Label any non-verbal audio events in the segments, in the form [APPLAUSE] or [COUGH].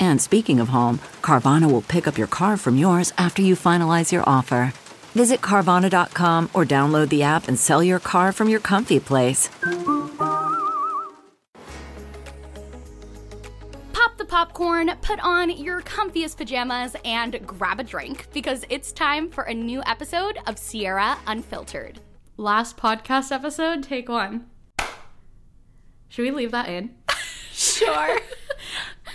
And speaking of home, Carvana will pick up your car from yours after you finalize your offer. Visit Carvana.com or download the app and sell your car from your comfy place. Pop the popcorn, put on your comfiest pajamas, and grab a drink because it's time for a new episode of Sierra Unfiltered. Last podcast episode, take one. Should we leave that in? [LAUGHS] Sure.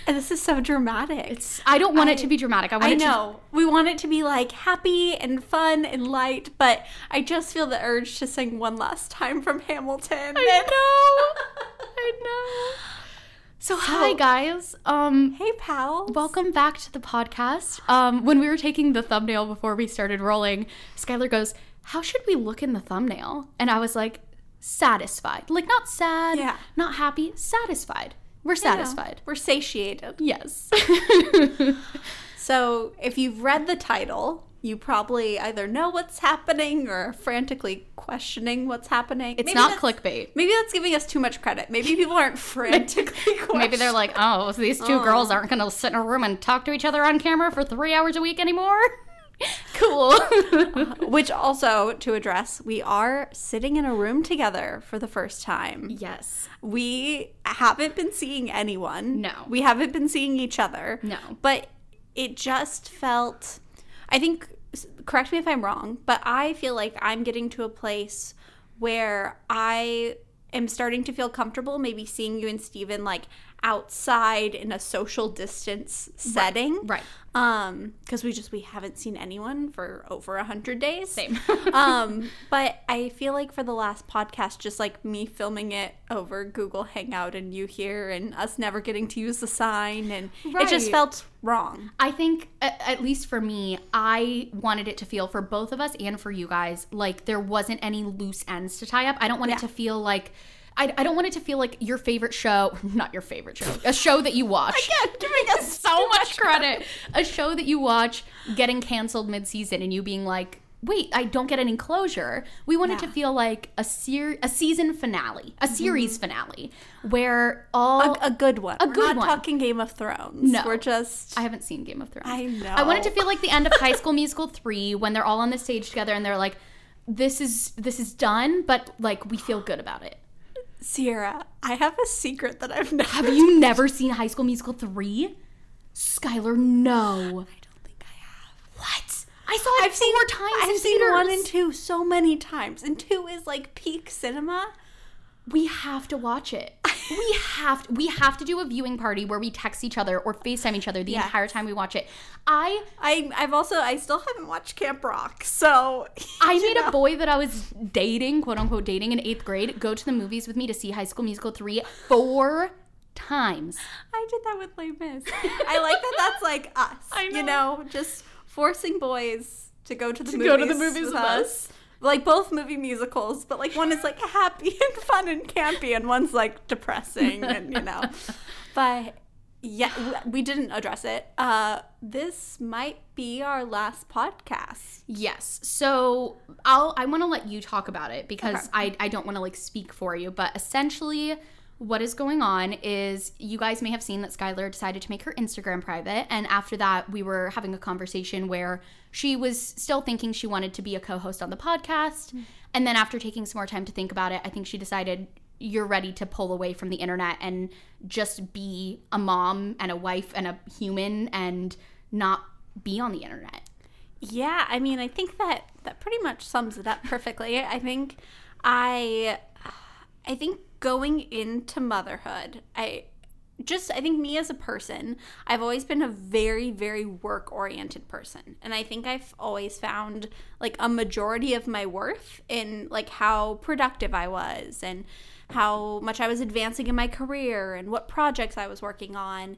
And this is so dramatic. It's. I don't want it to be dramatic. I want I it to. know. We want it to be like happy and fun and light, but I just feel the urge to sing one last time from Hamilton. I [LAUGHS] know. I know. So, hi guys. Um Hey, pal. welcome back to the podcast. Um when we were taking the thumbnail before we started rolling, Skylar goes, "How should we look in the thumbnail?" And I was like, "Satisfied." Like not sad, Yeah. not happy, satisfied. We're satisfied. We're satiated. Yes. [LAUGHS] So, if you've read the title, you probably either know what's happening or frantically questioning what's happening. It's Maybe not clickbait. Maybe that's giving us too much credit. Maybe people aren't [LAUGHS] frantically questioning. [LAUGHS] Maybe they're like, "Oh, so these two oh. girls aren't going to sit in a room and talk to each other on camera for 3 hours a week anymore?" [LAUGHS] cool. Uh, which also, to address, we are sitting in a room together for the first time. yes. We haven't been seeing anyone. No. We haven't been seeing each other. No. But it just felt, I think, correct me if I'm wrong, but I feel like I'm getting to a place where I am starting to feel comfortable maybe seeing you and Steven like outside in a social distance setting. right. Um, because we just we haven't seen anyone for over a hundred days. Same. [LAUGHS] um, [LAUGHS] but I feel like for the last podcast, just like me filming it over Google Hangout and you here and us never getting to use the sign and it just felt wrong. I think, at, at least for me, I wanted it to feel for both of us and for you guys like there wasn't any loose ends to tie up. I don't want it to feel like. I, I don't want it to feel like your favorite show, [LAUGHS] not your favorite show, a show that you watch. [LAUGHS] Again, giving us so much credit. A show that you watch getting canceled mid-season and you being like, "Wait, I don't get any closure." We want it to feel like a ser- a season finale, a series mm-hmm. finale where all A, a good one. A We're good not one. talking Game of Thrones. No. We're just I haven't seen Game of Thrones. I know. I want it to feel like the end of High School Musical [LAUGHS] 3 when they're all on the stage together and they're like this is this is done, but like we feel good about it. Sierra, I have a secret that I've never Have you [LAUGHS] never seen High School Musical 3? Skylar, no. I don't think I have. What? I saw it I've seen four times I've seen one and two so many times, and two is like peak cinema. We have to watch it. we have to, we have to do a viewing party where we text each other or FaceTime each other the Yes. entire time we watch it. I I I've also I still haven't watched Camp Rock, so [LAUGHS] I made know. a boy that I was dating, quote unquote dating in eighth grade, go to the movies with me to see High School Musical 3 four times. I did that with Les Mis. I like that. That's like [LAUGHS] us. I know. You know. just forcing boys to go to the To movies go to the movies with us. Like both movie musicals, but like one is like happy [LAUGHS] and fun and campy, and one's like depressing and you know. [LAUGHS] But yeah, we didn't address it. Uh, this might be our last podcast. Yes. So I'll I want to let you talk about it because Okay. I I don't want to like speak for you, but essentially what is going on is you guys may have seen that Skylar decided to make her Instagram private and after that we were having a conversation where she was still thinking she wanted to be a co-host on the podcast mm. and then after taking some more time to think about it, I think she decided you're ready to pull away from the internet and just be a mom and a wife and a human and not be on the internet. Yeah, I mean, I think that that pretty much sums it up perfectly. I think I I think going into motherhood, I just I think me as a person, I've always been a very very work oriented person. And I think I've always found like a majority of my worth in like how productive I was and how much I was advancing in my career and what projects I was working on.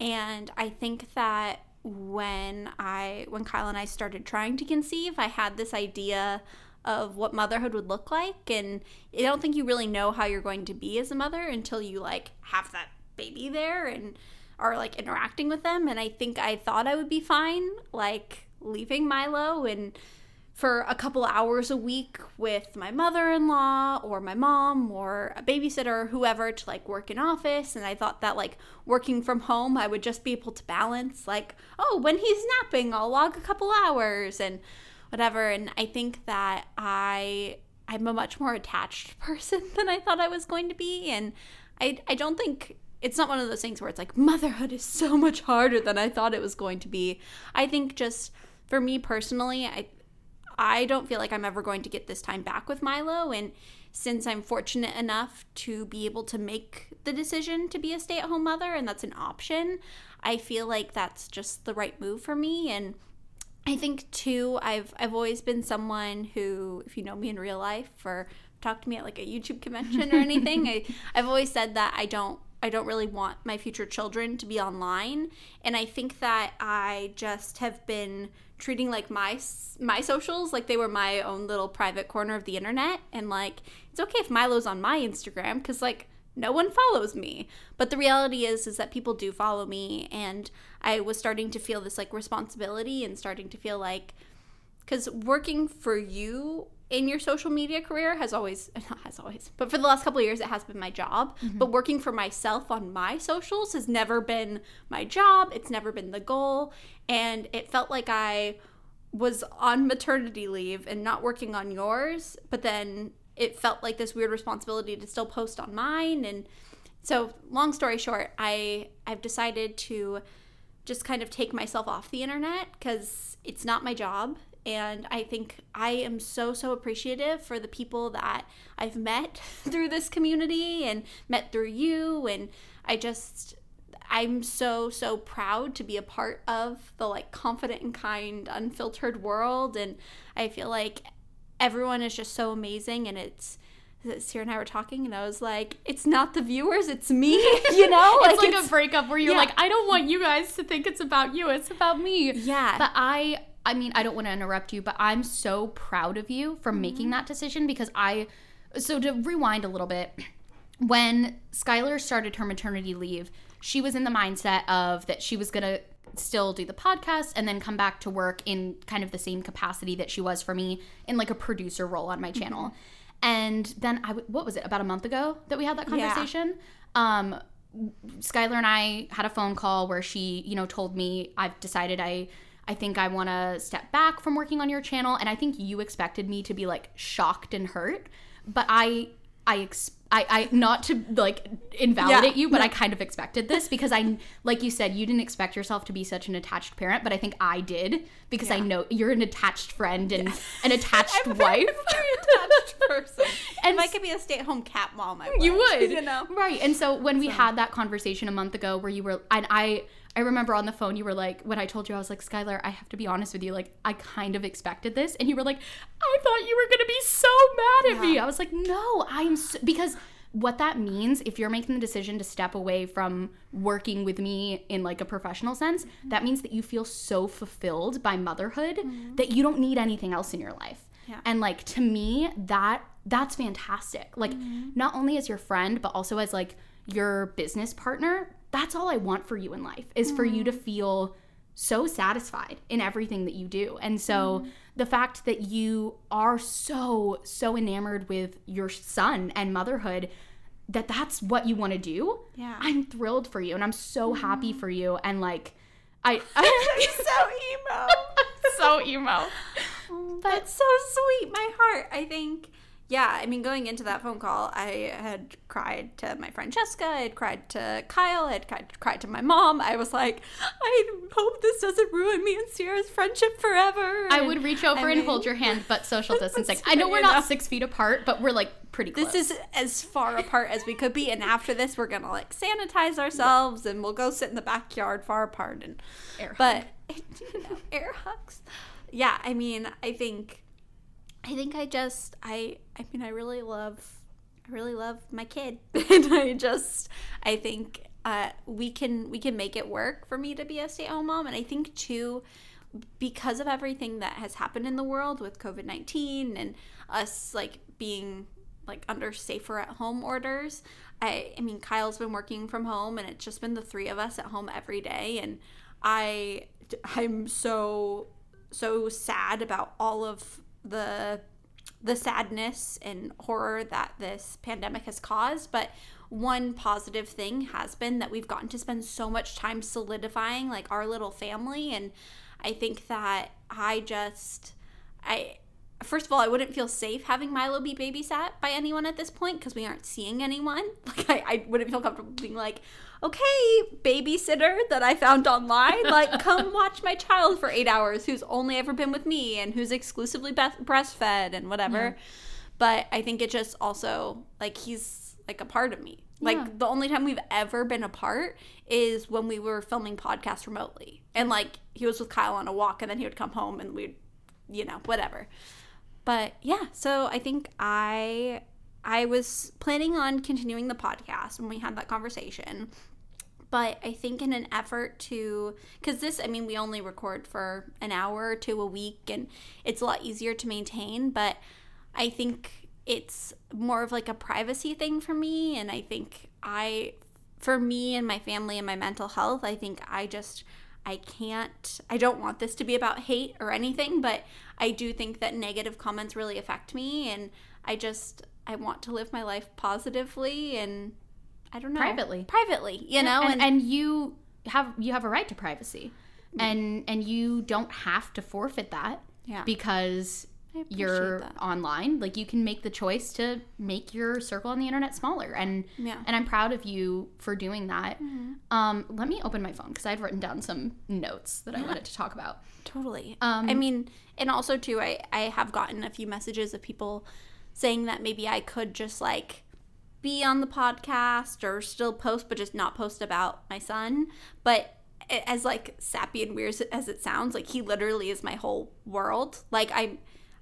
And I think that when I when Kyle and I started trying to conceive, I had this idea of what motherhood would look like and I don't think you really know how you're going to be as a mother until you like have that baby there and are like interacting with them and I think I thought I would be fine like leaving Milo and for a couple hours a week with my mother-in-law or my mom or a babysitter or whoever to like work in office and I thought that like working from home I would just be able to balance like oh when he's napping I'll log a couple hours and whatever and I think that I I'm a much more attached [LAUGHS] person than I thought I was going to be and I I don't think it's not one of those things where it's like motherhood is so much harder than I thought it was going to be. I think just for me personally, I I don't feel like I'm ever going to get this time back with Milo. And since I'm fortunate enough to be able to make the decision to be a stay at home mother and that's an option, I feel like that's just the right move for me. And I think too, I've I've always been someone who, if you know me in real life or talk to me at like a YouTube convention or anything, I, [LAUGHS] I've always said that I don't I don't really want my future children to be online. And I think that I just have been treating like my my socials like they were my own little private corner of the internet. And like it's okay if Milo's on my Instagram cuz like no one follows me. But the reality is is that people do follow me. And I was starting to feel this like responsibility and starting to feel like cuz working for you in your social media career has always [LAUGHS] not has always but for the last couple of years it has been my job. Mm-hmm. but working for myself on my socials has never been my job. It's never been the goal. And it felt like i was on maternity leave and not working on yours but then it felt like this weird responsibility to still post on mine. And so long story short i i've decided to just kind of take myself off the internet because it's not my job and I think I am so, so appreciative for the people that I've met [LAUGHS] through this community and met through you. And I just, I'm so, so proud to be a part of the like confident and kind, unfiltered world. And I feel like everyone is just so amazing. And it's, Sierra and I were talking, and I was like, "It's not the viewers, it's me." [LAUGHS] [LAUGHS] You know, like it's like it's, a breakup where you're yeah. like, "I don't want you guys to think it's about you; it's about me." Yeah. But I, I mean, I don't want to interrupt you, but I'm so proud of you for mm-hmm. making that decision because I. So to rewind a little bit, [CLEARS THROAT] when Skylar started her maternity leave, she was in the mindset of that she was gonna still do the podcast and then come back to work in kind of the same capacity that she was for me in like a producer role on my channel. Mm-hmm. And then I, what was it about a month ago that we had that conversation? Yeah. Um, Skylar and I had a phone call where she, you know, told me I've decided I I think I want to step back from working on your channel. And I think you expected me to be like shocked and hurt. But I, I, ex- I, I not to like invalidate yeah. you, but I kind of expected this because I, like you said, you didn't expect yourself to be such an attached parent, but I think I did because yeah. I know you're an attached friend and an [LAUGHS] attached I'm wife. A very [LAUGHS] attached person. [LAUGHS] and if I could be a stay-at-home cat mom, I would. You would, you know, right? And so when so. we had that conversation a month ago, where you were, and I I remember on the phone you were like, when I told you, I was like, Skylar, I have to be honest with you. Like, I kind of expected this. And you were like, I thought you were going to be so mad at yeah. me. I was like, no, I'm so, because what that means if you're making the decision to step away from working with me in like a professional sense mm-hmm. that means that you feel so fulfilled by motherhood mm-hmm. that you don't need anything else in your life yeah. and like to me that that's fantastic like mm-hmm. not only as your friend but also as like your business partner that's all I want for you in life is mm. for you to mm. feel so satisfied in everything that you do. And so mm. the fact that you are so so enamored with your son and motherhood that that's what you want to do. Yeah. I'm thrilled for you and I'm so mm. happy for you and like I [LAUGHS] I'm so emo. [LAUGHS] so emo. [LAUGHS] Oh, that's so sweet. My heart. I think yeah, I mean, going into that phone call, I had cried to my friend Jessica. I had cried to Kyle. I had cried, cried to my mom. I was like, I hope this doesn't ruin me and Sierra's friendship forever. I would reach over I and mean, hold your hand, but social [LAUGHS] distancing. I know we're not six feet apart, but we're like pretty close. This is as far apart as we could be, and after this, we're gonna like sanitize ourselves, and we'll go sit in the backyard far apart and Air but [LAUGHS] you know, air hugs. Yeah, I mean, I think, I think I just, I, I mean, I really love, I really love my kid, [LAUGHS] and I just, I think uh, we can we can make it work for me to be a stay at home mom, and I think too because of everything that has happened in the world with COVID 19 and us like being like under safer at home orders. I, I mean, Kyle's been working from home and it's just been the three of us at home every day. And I, I'm so, so sad about all of the, the sadness and horror that this pandemic has caused. But one positive thing has been that we've gotten to spend so much time solidifying like our little family and I think that I just I first of all I wouldn't feel safe having Milo be babysat by anyone at this point because we aren't seeing anyone. [LAUGHS] Like I, I wouldn't feel comfortable being like, okay, babysitter that I found online, like [LAUGHS] come watch my child for eight hours who's only ever been with me and who's exclusively be- breastfed and whatever. But I think it just also like he's like a part of me. Like the only time we've ever been apart is when we were filming podcasts remotely. And like he was with Kyle on a walk and then he would come home and we'd you know, whatever. But yeah, so I think I I was planning on continuing the podcast when we had that conversation. But I think in an effort to, because this, I mean, we only record for an hour or two a week and it's a lot easier to maintain. But I think it's more of like a privacy thing for me. And I think I, for me and my family and my mental health, I think I just, I can't, I don't want this to be about hate or anything, but I do think that negative comments really affect me. And I just, I want to live my life positively and I don't know. Privately. Privately, you know? and, and you have you have a right to privacy, Mm. and and you don't have to forfeit that. Yeah. because you're that. online. Like you can make the choice to make your circle on the internet smaller, and Yeah. Mm-hmm. and I'm proud of you for doing that. Um, let me open my phone because I've written down some notes that I wanted to talk about. Totally. Um, I mean, and also too, I I have gotten a few messages of people saying that maybe I could just like be on the podcast or still post, but just not post about my son. But as like sappy and weird as it sounds, like he literally is my whole world. Like I'm.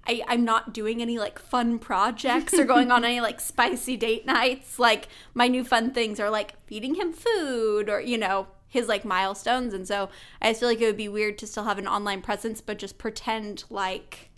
I, I'm not doing any like fun projects or going on [LAUGHS] any like spicy date nights. Like my new fun things are like feeding him food or, you know, his like milestones. And so I just feel like it would be weird to still have an online presence, but just pretend like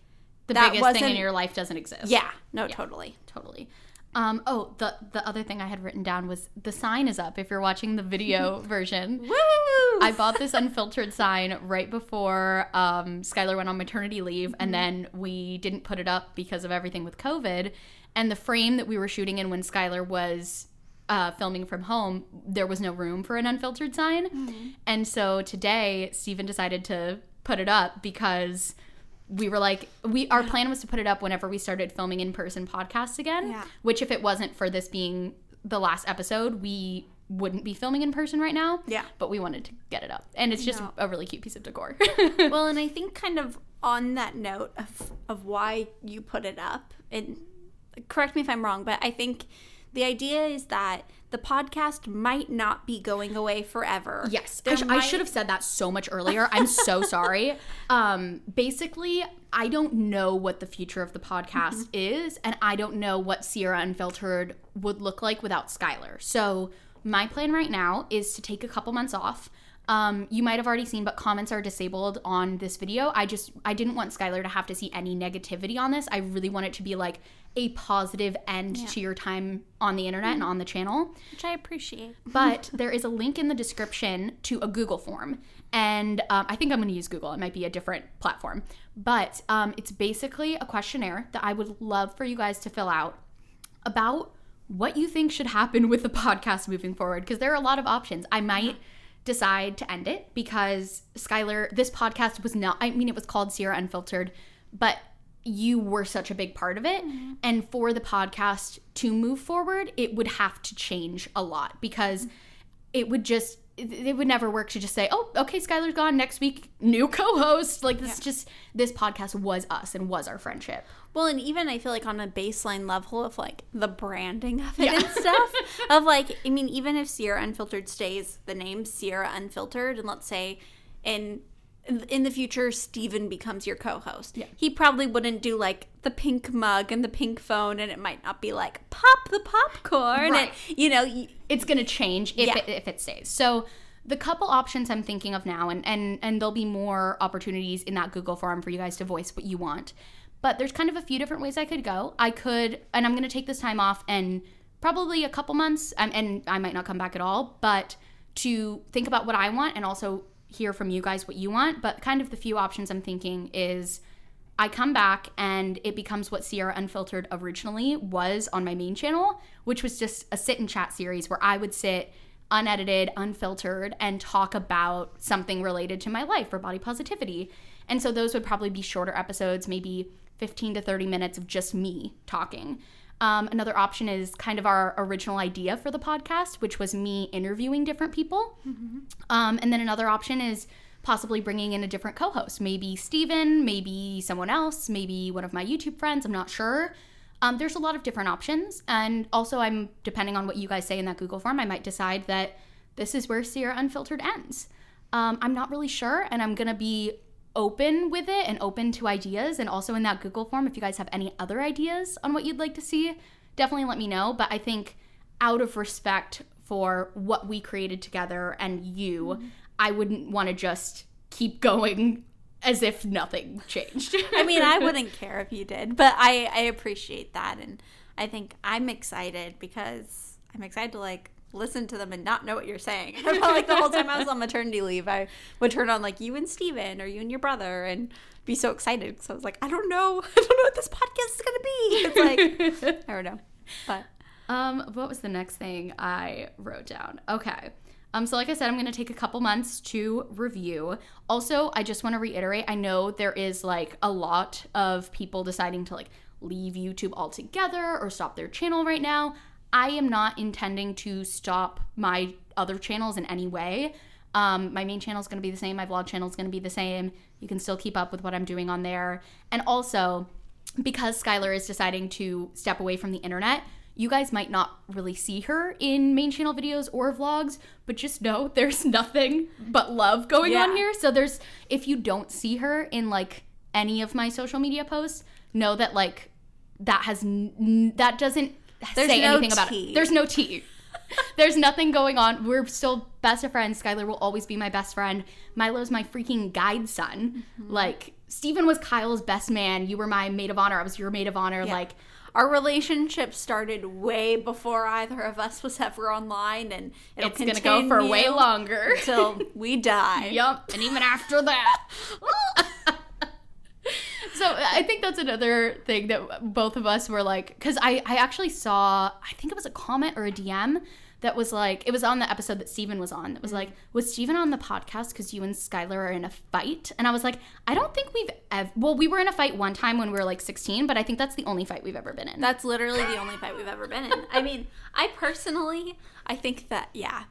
The That biggest thing in your life doesn't exist. yeah, no, totally. totally. Um, oh, the the other thing I had written down was the sign is up. If you're watching the video [LAUGHS] version, Woo! I bought this unfiltered sign right before um, Skylar went on maternity leave, and then we didn't put it up because of everything with COVID. And the frame that we were shooting in when Skylar was uh, filming from home, there was no room for an unfiltered sign. And so today, Stephen decided to put it up because we were like we our plan was to put it up whenever we started filming in person podcasts again Yeah. which if it wasn't for this being the last episode we wouldn't be filming in person right now Yeah. but we wanted to get it up and it's just No. a really cute piece of decor [LAUGHS] well, [LAUGHS] and I think kind of on that note of of why you put it up, and correct me if I'm wrong, but I think the idea is that the podcast might not be going away forever. Yes, I, sh- I should have said that so much earlier. I'm so [LAUGHS] sorry. Um, basically, I don't know what the future of the podcast is, and I don't know what Sierra Unfiltered would look like without Skylar. So, my plan right now is to take a couple months off. Um, you might have already seen, but comments are disabled on this video. I just I didn't want Skylar to have to see any negativity on this. I really want it to be like a positive end to your time on the internet and on the channel which I appreciate. [LAUGHS] but there is a link in the description to a Google form. And um, I think I'm going to use Google. It might be a different platform. But um, it's basically a questionnaire that I would love for you guys to fill out about what you think should happen with the [LAUGHS] podcast moving forward. Because there are a lot of options. I might decide to end it because Skylar, this podcast was not, I mean, it was called Sierra Unfiltered, but you were such a big part of it. Mm-hmm. And for the podcast to move forward, it would have to change a lot because it would just it would never work to just say, "Oh, okay, Skylar's gone. Next week, new co-host." Like this, just this podcast was us and was our friendship. Well, and even I feel like on a baseline level of like the branding of it and stuff, [LAUGHS] of like, I mean, even if Sierra Unfiltered stays the name Sierra Unfiltered, and let's say in in the future Steven becomes your co-host, Yeah. he probably wouldn't do like the pink mug and the pink phone, and it might not be like pop the popcorn, Right. and you know, y- it's going to change if, Yeah. it, if it stays. So the couple options I'm thinking of now, and, and, and there'll be more opportunities in that Google form for you guys to voice what you want. But there's kind of a few different ways I could go. I could, and I'm going to take this time off and probably a couple months, um, and I might not come back at all, but to think about what I want and also hear from you guys what you want. But kind of the few options I'm thinking is I come back and it becomes what Sierra Unfiltered originally was on my main channel, which was just a sit and chat series where I would sit unedited, unfiltered, and talk about something related to my life or body positivity. And so those would probably be shorter episodes, maybe 15 to 30 minutes of just me talking. Um, another option is kind of our original idea for the podcast, which was me interviewing different people. Um, and then another option is possibly bringing in a different co host, maybe Steven, maybe someone else, maybe one of my YouTube friends. I'm not sure. Um, there's a lot of different options. And also, I'm depending on what you guys say in that Google form, I might decide that this is where Sierra Unfiltered ends. Um, I'm not really sure, and I'm going to be open with it and open to ideas. And also in that Google form, if you guys have any other ideas on what you'd like to see, definitely let me know. But I think out of respect for what we created together and you, mm-hmm. I wouldn't want to just keep [LAUGHS] going as if nothing changed. [LAUGHS] I mean, I wouldn't care if you did, but I I appreciate that, and I think I'm excited because I'm excited to like listen to them and not know what you're saying. [LAUGHS] I felt like the whole time I was on maternity leave, I would turn on like you and Steven or you and your brother and be so excited. So I was like, I don't know, [LAUGHS] I don't know what this podcast is gonna be. It's like I don't know, but Um, what was the next thing I wrote down? Okay. Um, so like I said, I'm gonna take a couple months to review. Also, I just want to reiterate, I know there is like a lot of people deciding to like leave YouTube altogether or stop their channel right now. I am not intending to stop my other channels in any way. Um, my main channel is going to be the same. My vlog channel is going to be the same. You can still keep up with what I'm doing on there. And also, because Skylar is deciding to step away from the internet, you guys might not really see her in main channel videos or vlogs, but just know [LAUGHS] there's nothing but love going on here. So there's if you don't see her in like any of my social media posts, know that like that has n- that doesn't There's say no anything about tea. it. There's no tea. [LAUGHS] There's nothing going on. We're still best of friends. Skylar will always be my best friend. Milo's my freaking guide son. Mm-hmm. Like Stephen was Kyle's best man. You were my maid of honor. I was your maid of honor. Like our relationship started way before either of us was ever online, and it'll it's gonna go for way longer. until we [LAUGHS] die. Yup, and even after that. [LAUGHS] so I think that's another thing that both of us were like, because I, I actually saw, I think it was a comment or a DM that was like, it was on the episode that Steven was on. It was mm-hmm. like, was Steven on the podcast because you and Skylar are in a fight? And I was like, I don't think we've ever, well, we were in a fight one time when we were like 16, but I think that's the only fight we've ever been in. That's literally the only fight we've ever been in. I mean, I personally, I think that yeah.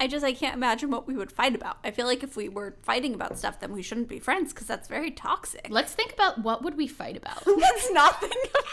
I just I can't imagine what we would fight about. I feel like if we were fighting about stuff, then we shouldn't be friends because that's very toxic. Let's think about what would we fight about? [LAUGHS] Let's not think about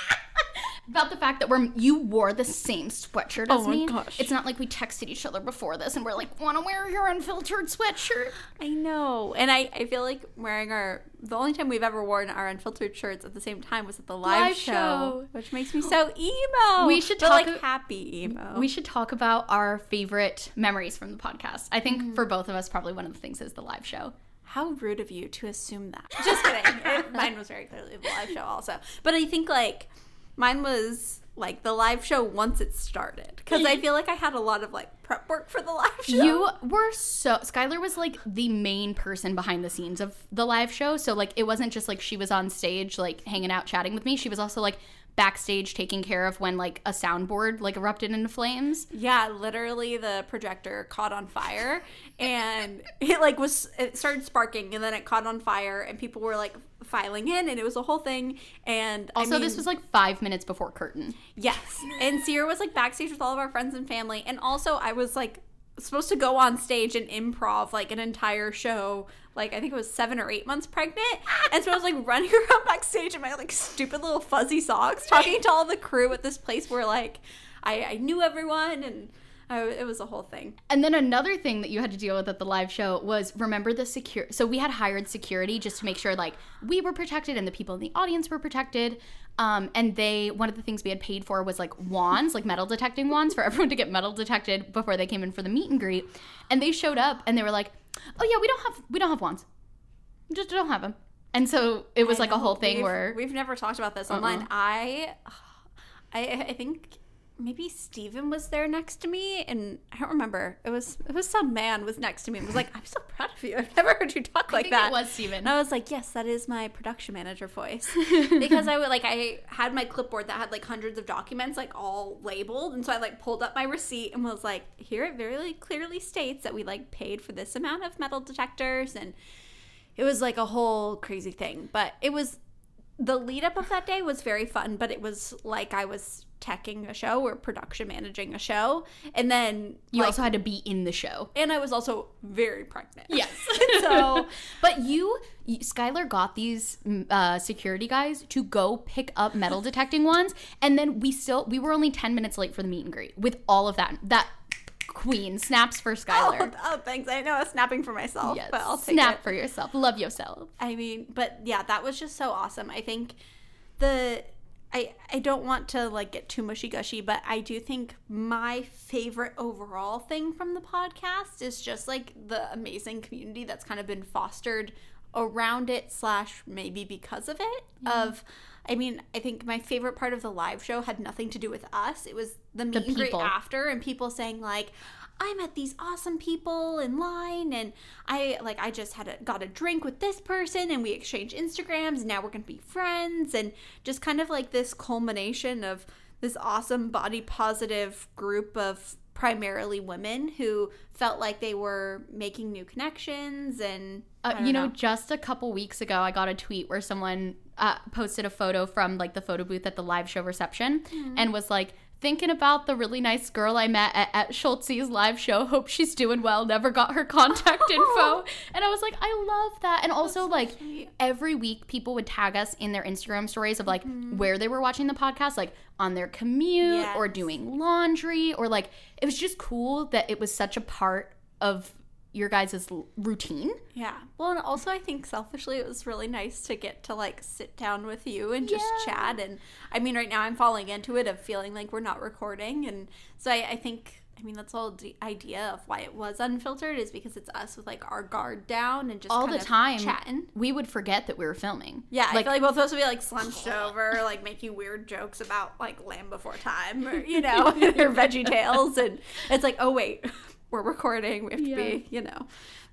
[LAUGHS] the fact that we're you wore the same sweatshirt as Oh my me. gosh. It's not like we texted each other before this and we're like, "Want to wear your unfiltered sweatshirt?" I know, and I, I feel like wearing our the only time we've ever worn our unfiltered shirts at the same time was at the live, Live show, show. which makes me so [GASPS] emo. We should but talk like happy emo. We should talk about our favorite memories from the podcast. I think Mm-hmm. for both of us, probably one of the things is the live show. How rude of you to assume that. Just kidding. It- mine was very clearly the live show also. But I think like mine was like the live show once it started because I feel like I had a lot of like prep work for the live show. You were so Skylar was like the main person behind the scenes of the live show. So like it wasn't just like she was on stage like hanging out chatting with me. She was also like backstage taking care of when like a soundboard like erupted into flames. Yeah, literally the projector caught on fire and it like was it started sparking and then it caught on fire and people were like filing in, and it was a whole thing. And I Also, this was like five minutes before curtain. Yes. And Sierra was like backstage with all of our friends and family. And also, I was like supposed to go on stage and improv like an entire show. Like, I think it was seven or eight months pregnant. And so I was like [LAUGHS] running around backstage in my like stupid little fuzzy socks, talking to all the crew at this place where like I, I knew everyone and I, it was a whole thing. And then another thing that you had to deal with at the live show was remember the secure. So we had hired security just to make sure like we were protected and the people in the audience were protected. Um, and they one of the things we had paid for was like wands, like metal detecting wands for [LAUGHS] everyone to get metal detected before they came in for the meet and greet. And they showed up and they were like, "Oh yeah, we don't have we don't have wands. Just don't have them." And so it was I like a whole thing We've- where we've never talked about this online. I, I, I think maybe Steven was there next to me, and I don't remember. It was it was some man was next to me and was like, "I'm so proud of you. I've never heard you talk like think that." it was Steven. And I was like, "Yes, that is my production manager voice," [LAUGHS] because I would like I had my clipboard that had like hundreds of documents like all labeled, and so I like pulled up my receipt and was like, "Here it very clearly states that we like paid for this amount of metal detectors and." it was like a whole crazy thing but it was the lead up of that day was very fun but it was like i was teching a show or production managing a show and then you like, also had to be in the show. and i was also very pregnant Yes. [LAUGHS] so [LAUGHS] But you, you Skylar got these mm, uh, security guys to go pick up metal detecting ones, and then we still we were only ten minutes late for the meet and greet with all of that. That queen snaps for [LAUGHS] oh, Skylar. oh, thanks i know i was snapping for myself yes, but i'll take snap it for yourself. Love yourself. I mean, but yeah, that was just so awesome. I think the I I don't want to like get too mushy gushy, but I do think my favorite overall thing from the podcast is just like the amazing community that's kind of been fostered around it slash maybe because of it of I mean, I think my favorite part of the live show had nothing to do with us. It was the meet and greet people. after and people saying like I met these awesome people in line and I like I just had a got a drink with this person and we exchanged Instagrams and now we're gonna be friends. And just kind of like this culmination of this awesome body positive group of primarily women who felt like they were making new connections and Uh, you know, just a couple weeks ago, I got a tweet where someone uh, posted a photo from like the photo booth at the live show reception and was like, thinking about the really nice girl I met at, at Schultzzie's live show. [LAUGHS] Hope she's doing well. Never got her contact [LAUGHS] info. And I was like, I love that. And also, like, every week people would tag us in their Instagram stories of like mm-hmm. where they were watching the podcast, like on their commute or doing laundry, or like, it was just cool that it was such a part of your guys' routine. Yeah. Well, and also I think selfishly it was really nice to get to like sit down with you and just chat. And I mean, right now I'm falling into it of feeling like we're not recording, and so I, I think. I mean, that's all the idea of why it was unfiltered is because it's us with like our guard down and just All the time, chatting. we would forget that we were filming. Yeah, I like feel like both of us would be like slunched over, [LAUGHS] like making weird jokes about like Land Before Time, or you know, [LAUGHS] or Veggie Tales, and it's like, oh wait, we're recording, we have to Yeah. be, you know.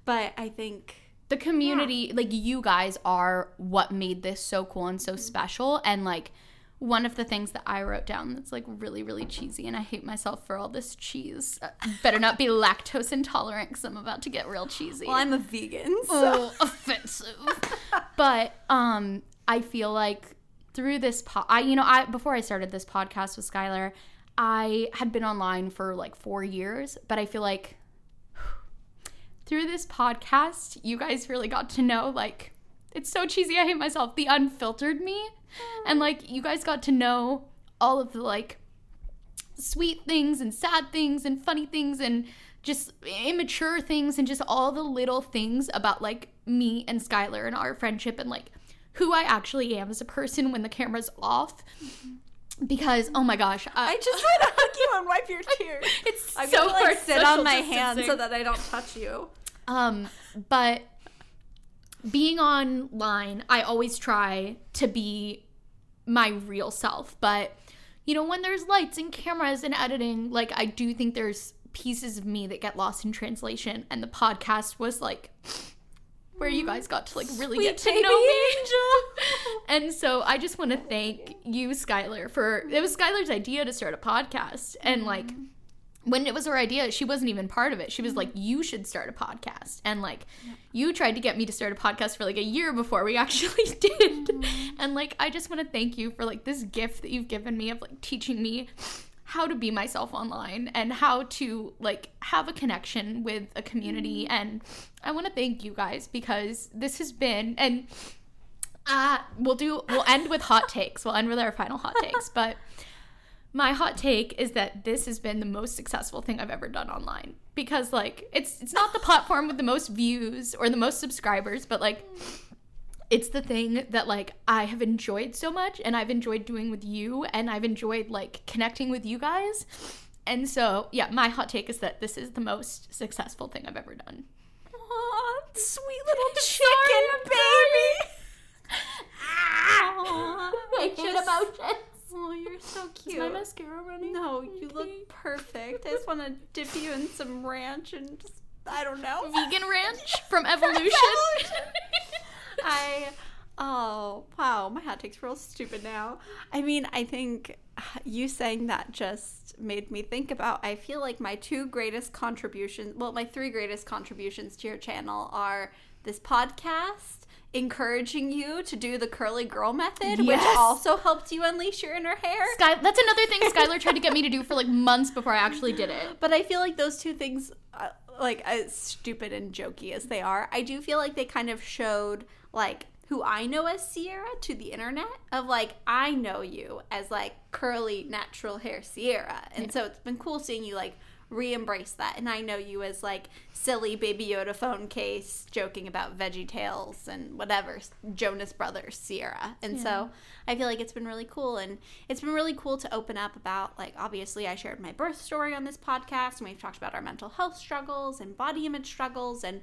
But I think the community like you guys are what made this so cool and so special and like one of the things that I wrote down that's like really really cheesy and I hate myself for all this cheese. Uh, better not be lactose intolerant cuz I'm about to get real cheesy. well, I'm a vegan, so oh, [LAUGHS] offensive. but um I feel like through this po- I you know I before I started this podcast with Skylar, I had been online for like 4 years, but I feel like through this podcast, you guys really got to know like it's so cheesy, I hate myself, the unfiltered me. And like you guys got to know all of the like sweet things and sad things and funny things and just immature things and just all the little things about like me and Skylar and our friendship and like who I actually am as a person when the camera's off. Mm-hmm. Because oh my gosh, I just want to [LAUGHS] hug you and wipe your tears. it's I'm so gonna like hard sit on my hand so that I don't touch you. Um, but being online, I always try to be my real self. But you know, when there's lights and cameras and editing, like I do think there's pieces of me that get lost in translation. And the podcast was like where you guys got to like really Sweet get to know me. And so I just want to thank you, Skylar, for it was Skylar's idea to start a podcast. And mm-hmm. like when it was her idea, she wasn't even part of it. She was mm-hmm. like, "You should start a podcast," and like, you tried to get me to start a podcast for like a year before we [LAUGHS] actually did. Mm-hmm. And like, I just want to thank you for like this gift that you've given me of like teaching me how to be myself online and how to like have a connection with a community. And I want to thank you guys because this has been and uh we'll do we'll end with hot takes. We'll end with our final hot takes, [LAUGHS] but my hot take is that this has been the most successful thing I've ever done online because like it's it's not the platform with the most views or the most subscribers, but like it's the thing that like I have enjoyed so much and I've enjoyed doing with you and I've enjoyed like connecting with you guys. And so, yeah, my hot take is that this is the most successful thing I've ever done. Aw, sweet little [LAUGHS] chicken baby. Aw, I should emotions. Oh, you're so cute. Is my mascara running? No, you look perfect. I just want to dip you in some ranch and just, I don't know. Vegan ranch [LAUGHS] from Evolution. I, oh, wow, my hot take's real stupid now. I mean, I think you saying that just made me think about, I feel like my two greatest contributions, well, my three greatest contributions to your channel are this podcast encouraging you to do the curly girl method, which also helps you unleash your inner hair. Sky, that's another thing Skylar tried to get me to do for like months before I actually did it. But I feel like those two things, uh, like as stupid and jokey as they are, I do feel like they kind of showed like who I know as Sierra to the internet. Of like I know you as like curly natural hair Sierra, and so it's been cool seeing you like re-embrace that. And i know you as like silly baby yoda phone case joking about veggie tales and whatever jonas brothers sierra. And so i feel like it's been really cool. And it's been really cool to open up about like obviously i shared my birth story on this podcast and we've talked about our mental health struggles and body image struggles. And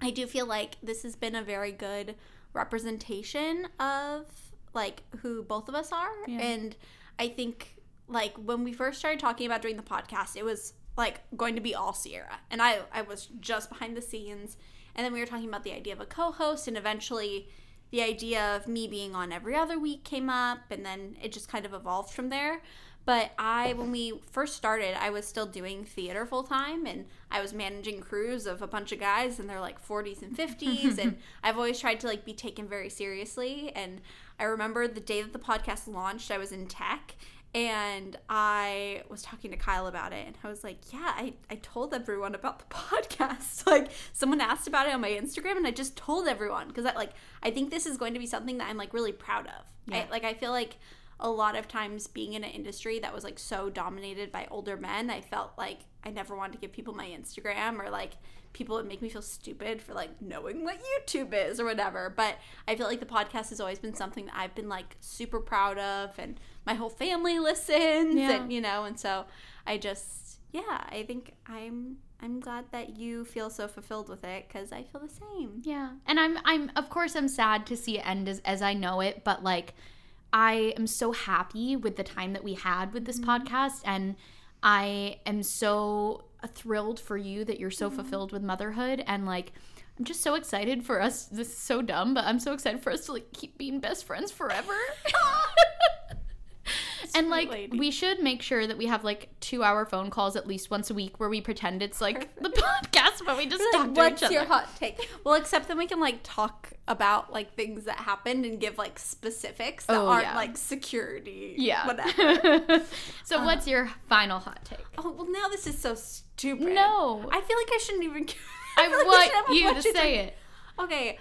I do feel like this has been a very good representation of like who both of us are. And I think like when we first started talking about doing the podcast, it was like going to be all Sierra. And I I was just behind the scenes. And then we were talking about the idea of a co-host and eventually the idea of me being on every other week came up and then it just kind of evolved from there. But I, when we first started, I was still doing theater full time and I was managing crews of a bunch of guys and they're like 40s and 50s. and [LAUGHS] I've always tried to like be taken very seriously. And I remember the day that the podcast launched, I was in tech and I was talking to Kyle about it, and I was like, "Yeah, I, I told everyone about the [LAUGHS] podcast. Like, someone asked about it on my Instagram, and I just told everyone because I like I think this is going to be something that I'm like really proud of. I, like, I feel like a lot of times being in an industry that was like so dominated by older men, I felt like I never wanted to give people my Instagram or like people would make me feel stupid for like knowing what YouTube is or whatever. But I feel like the podcast has always been something that I've been like super proud of and my whole family listens Yeah. and you know, and so I just yeah, I think I'm I'm glad that you feel so fulfilled with it cuz I feel the same. Yeah. And I'm I'm of course I'm sad to see it end as, as I know it, but like I am so happy with the time that we had with this mm-hmm. podcast and I am so thrilled for you that you're so mm-hmm. fulfilled with motherhood and like I'm just so excited for us. This is so dumb, but I'm so excited for us to like keep being best friends forever. [LAUGHS] [LAUGHS] [LAUGHS] and like lady. we should make sure that we have like two hour phone calls at least once a week where we pretend it's like the [LAUGHS] podcast, but we just talk to What's each other. your hot take? Well, except then we can like talk about like things that happened and give like specifics that Oh, aren't yeah. like security. Yeah. Whatever. [LAUGHS] so what's um, your final hot take? oh well, now this is so stupid. No. I feel like I shouldn't even. I feel like want you to say it. Okay,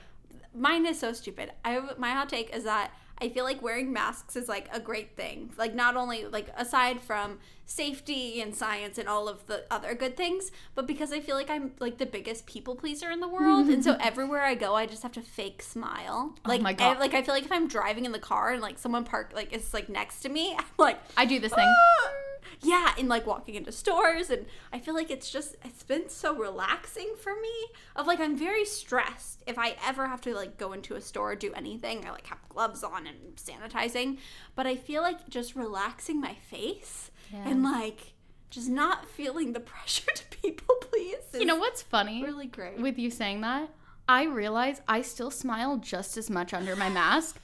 mine is so stupid. I my hot take is that I feel like wearing masks is like a great thing. Like not only like aside from safety and science and all of the other good things, but because I feel like I'm like the biggest people pleaser in the world, and so [LAUGHS] everywhere I go, I just have to fake smile. Like my God. I, like I feel like if I'm driving in the car and like someone park like is like next to me, I'm like I do this thing. "Ah!" Yeah and like walking into stores and i feel like it's just it's been so relaxing for me of like i'm very stressed if i ever have to like go into a store or do anything i like have gloves on and sanitizing but i feel like just relaxing my face and like just not feeling the [LAUGHS] pressure to people please You know what's funny? really great With you saying that, I realize I still smile just as much under my mask.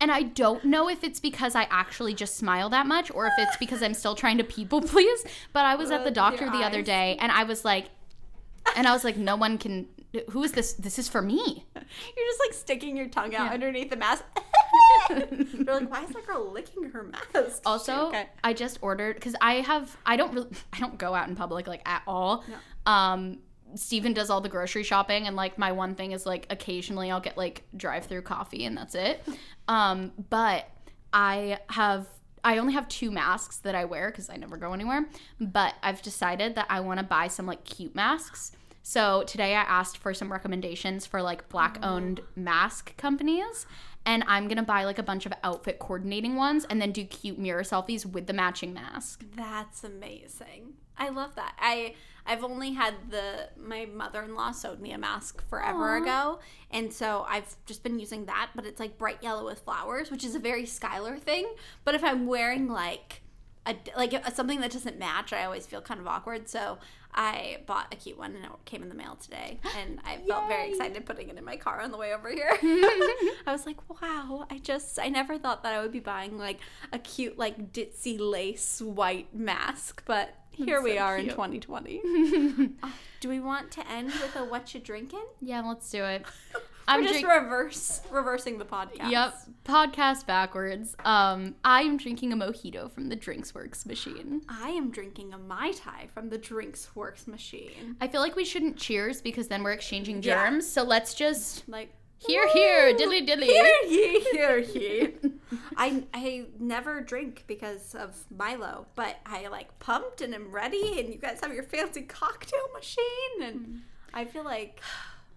And I don't know if it's because I actually just smile that much or if it's because I'm still trying to people [LAUGHS] please. But I was at the doctor the other day and I was like, and I was like, no one can. Who is this? This is for me. You're just like sticking your tongue out underneath the mask. [LAUGHS] You're like, why is that girl licking her mask? Also, Okay. I just ordered because I have I don't really I don't go out in public like at all. Um, Steven does all the grocery shopping, and like my one thing is like occasionally I'll get like drive through coffee, and that's it. Um, but I have I only have two masks that I wear because I never go anywhere. But I've decided that I want to buy some like cute masks. So today I asked for some recommendations for like black owned mask companies. And I'm gonna buy like a bunch of outfit coordinating ones and then do cute mirror selfies with the matching mask. That's amazing. I love that. I I've only had the my mother-in-law sewed me a mask forever ago, and so I've just been using that, but it's like bright yellow with flowers, which is a very Skylar thing. But if I'm wearing like a like a, something that doesn't match, I always feel kind of awkward. So I bought a cute one, and it came in the mail today, and I [GASPS] felt very excited putting it in my car on the way over here. [LAUGHS] [LAUGHS] I was like, wow! I just I never thought that I would be buying like a cute like ditzy lace white mask, but here we so are in 2020. Uh, [LAUGHS] [LAUGHS] do we want to end with a what you drinking? [LAUGHS] Yeah, let's do it. I'm just drink- reverse reversing the podcast. Yep, podcast backwards. Um, I am drinking a mojito from the Drinks Works machine. I am drinking a mai tai from the Drinks Works machine. I feel like we shouldn't cheers because then we're exchanging Yeah. germs. So let's just Like here, here, woo! diddly diddly. Here ye, here ye. [LAUGHS] I I never drink because of Milo, but I like pumped and I'm ready, and you guys have your fancy cocktail machine, and hmm. I feel like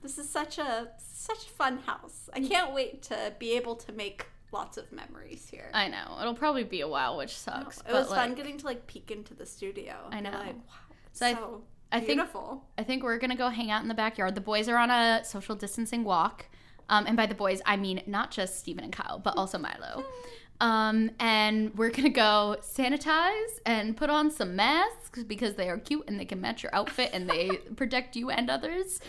this is such a such a fun house. I can't wait to be able to make lots of memories here. I know it'll probably be a while, which sucks. it was fun getting to like peek into the studio. I know. Like, wow, So so, I- I think- beautiful. I think we're gonna go hang out in the backyard. The boys are on a social distancing walk, um, and by the boys I mean not just Stephen and Kyle, but also Milo. Um, and we're gonna go sanitize and put on some masks because they are cute and they can match your outfit and they [LAUGHS] protect you and others.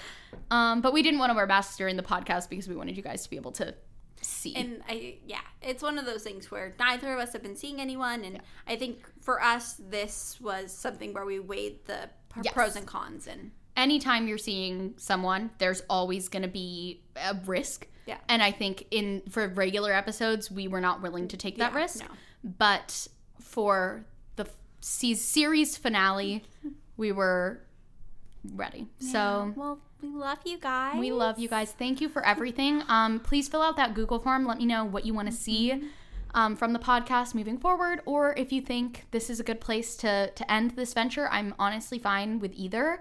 Um, but we didn't want to wear masks during the podcast because we wanted you guys to be able to see. And I, yeah, it's one of those things where neither of us have been seeing anyone, and I think for us, this was something where we weighed the p- Yes. pros and cons, and anytime you're seeing someone, there's always going to be a risk. Yeah. And I think in for regular episodes, we were not willing to take that Yeah, risk. no. But for the series finale, we were ready. So well, we love you guys. we love you guys. Thank you for everything. Um, please fill out that Google form. Let me know what you want to see um, from the podcast moving forward, or if you think this is a good place to to end this venture. I'm honestly fine with either.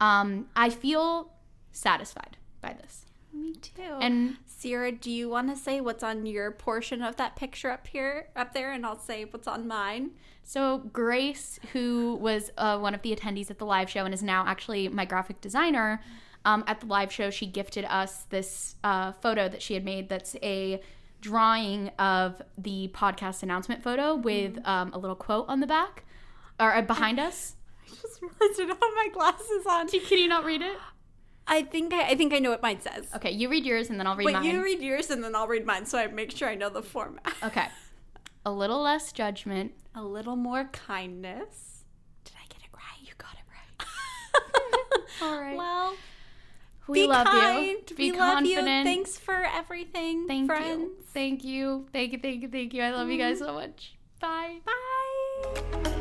Um, I feel satisfied by this. Me too. And Sierra, do you want to say what's on your portion of that picture up here, up there, and I'll say what's on mine. so Grace, who was uh, one of the attendees at the live show and is now actually my graphic designer, um, at the live show, she gifted us this uh, photo that she had made. That's a drawing of the podcast announcement photo with um, a little quote on the back or uh, behind us. I [LAUGHS] just realized I don't have my glasses on. Can you not read it? I think I, I think I know what mine says. Okay, you read yours and then I'll read Wait, mine. you read yours and then I'll read mine, so I make sure I know the format. okay. [LAUGHS] A little less judgment. A little more kindness. Did I get it right? You got it right. [LAUGHS] All right. Well, We be love kind. you. Be we love confident. you. Thanks for everything, Thank friends. you. Thank you. Thank you. Thank you. Thank you. I love you guys mm-hmm. so much. Bye. Bye.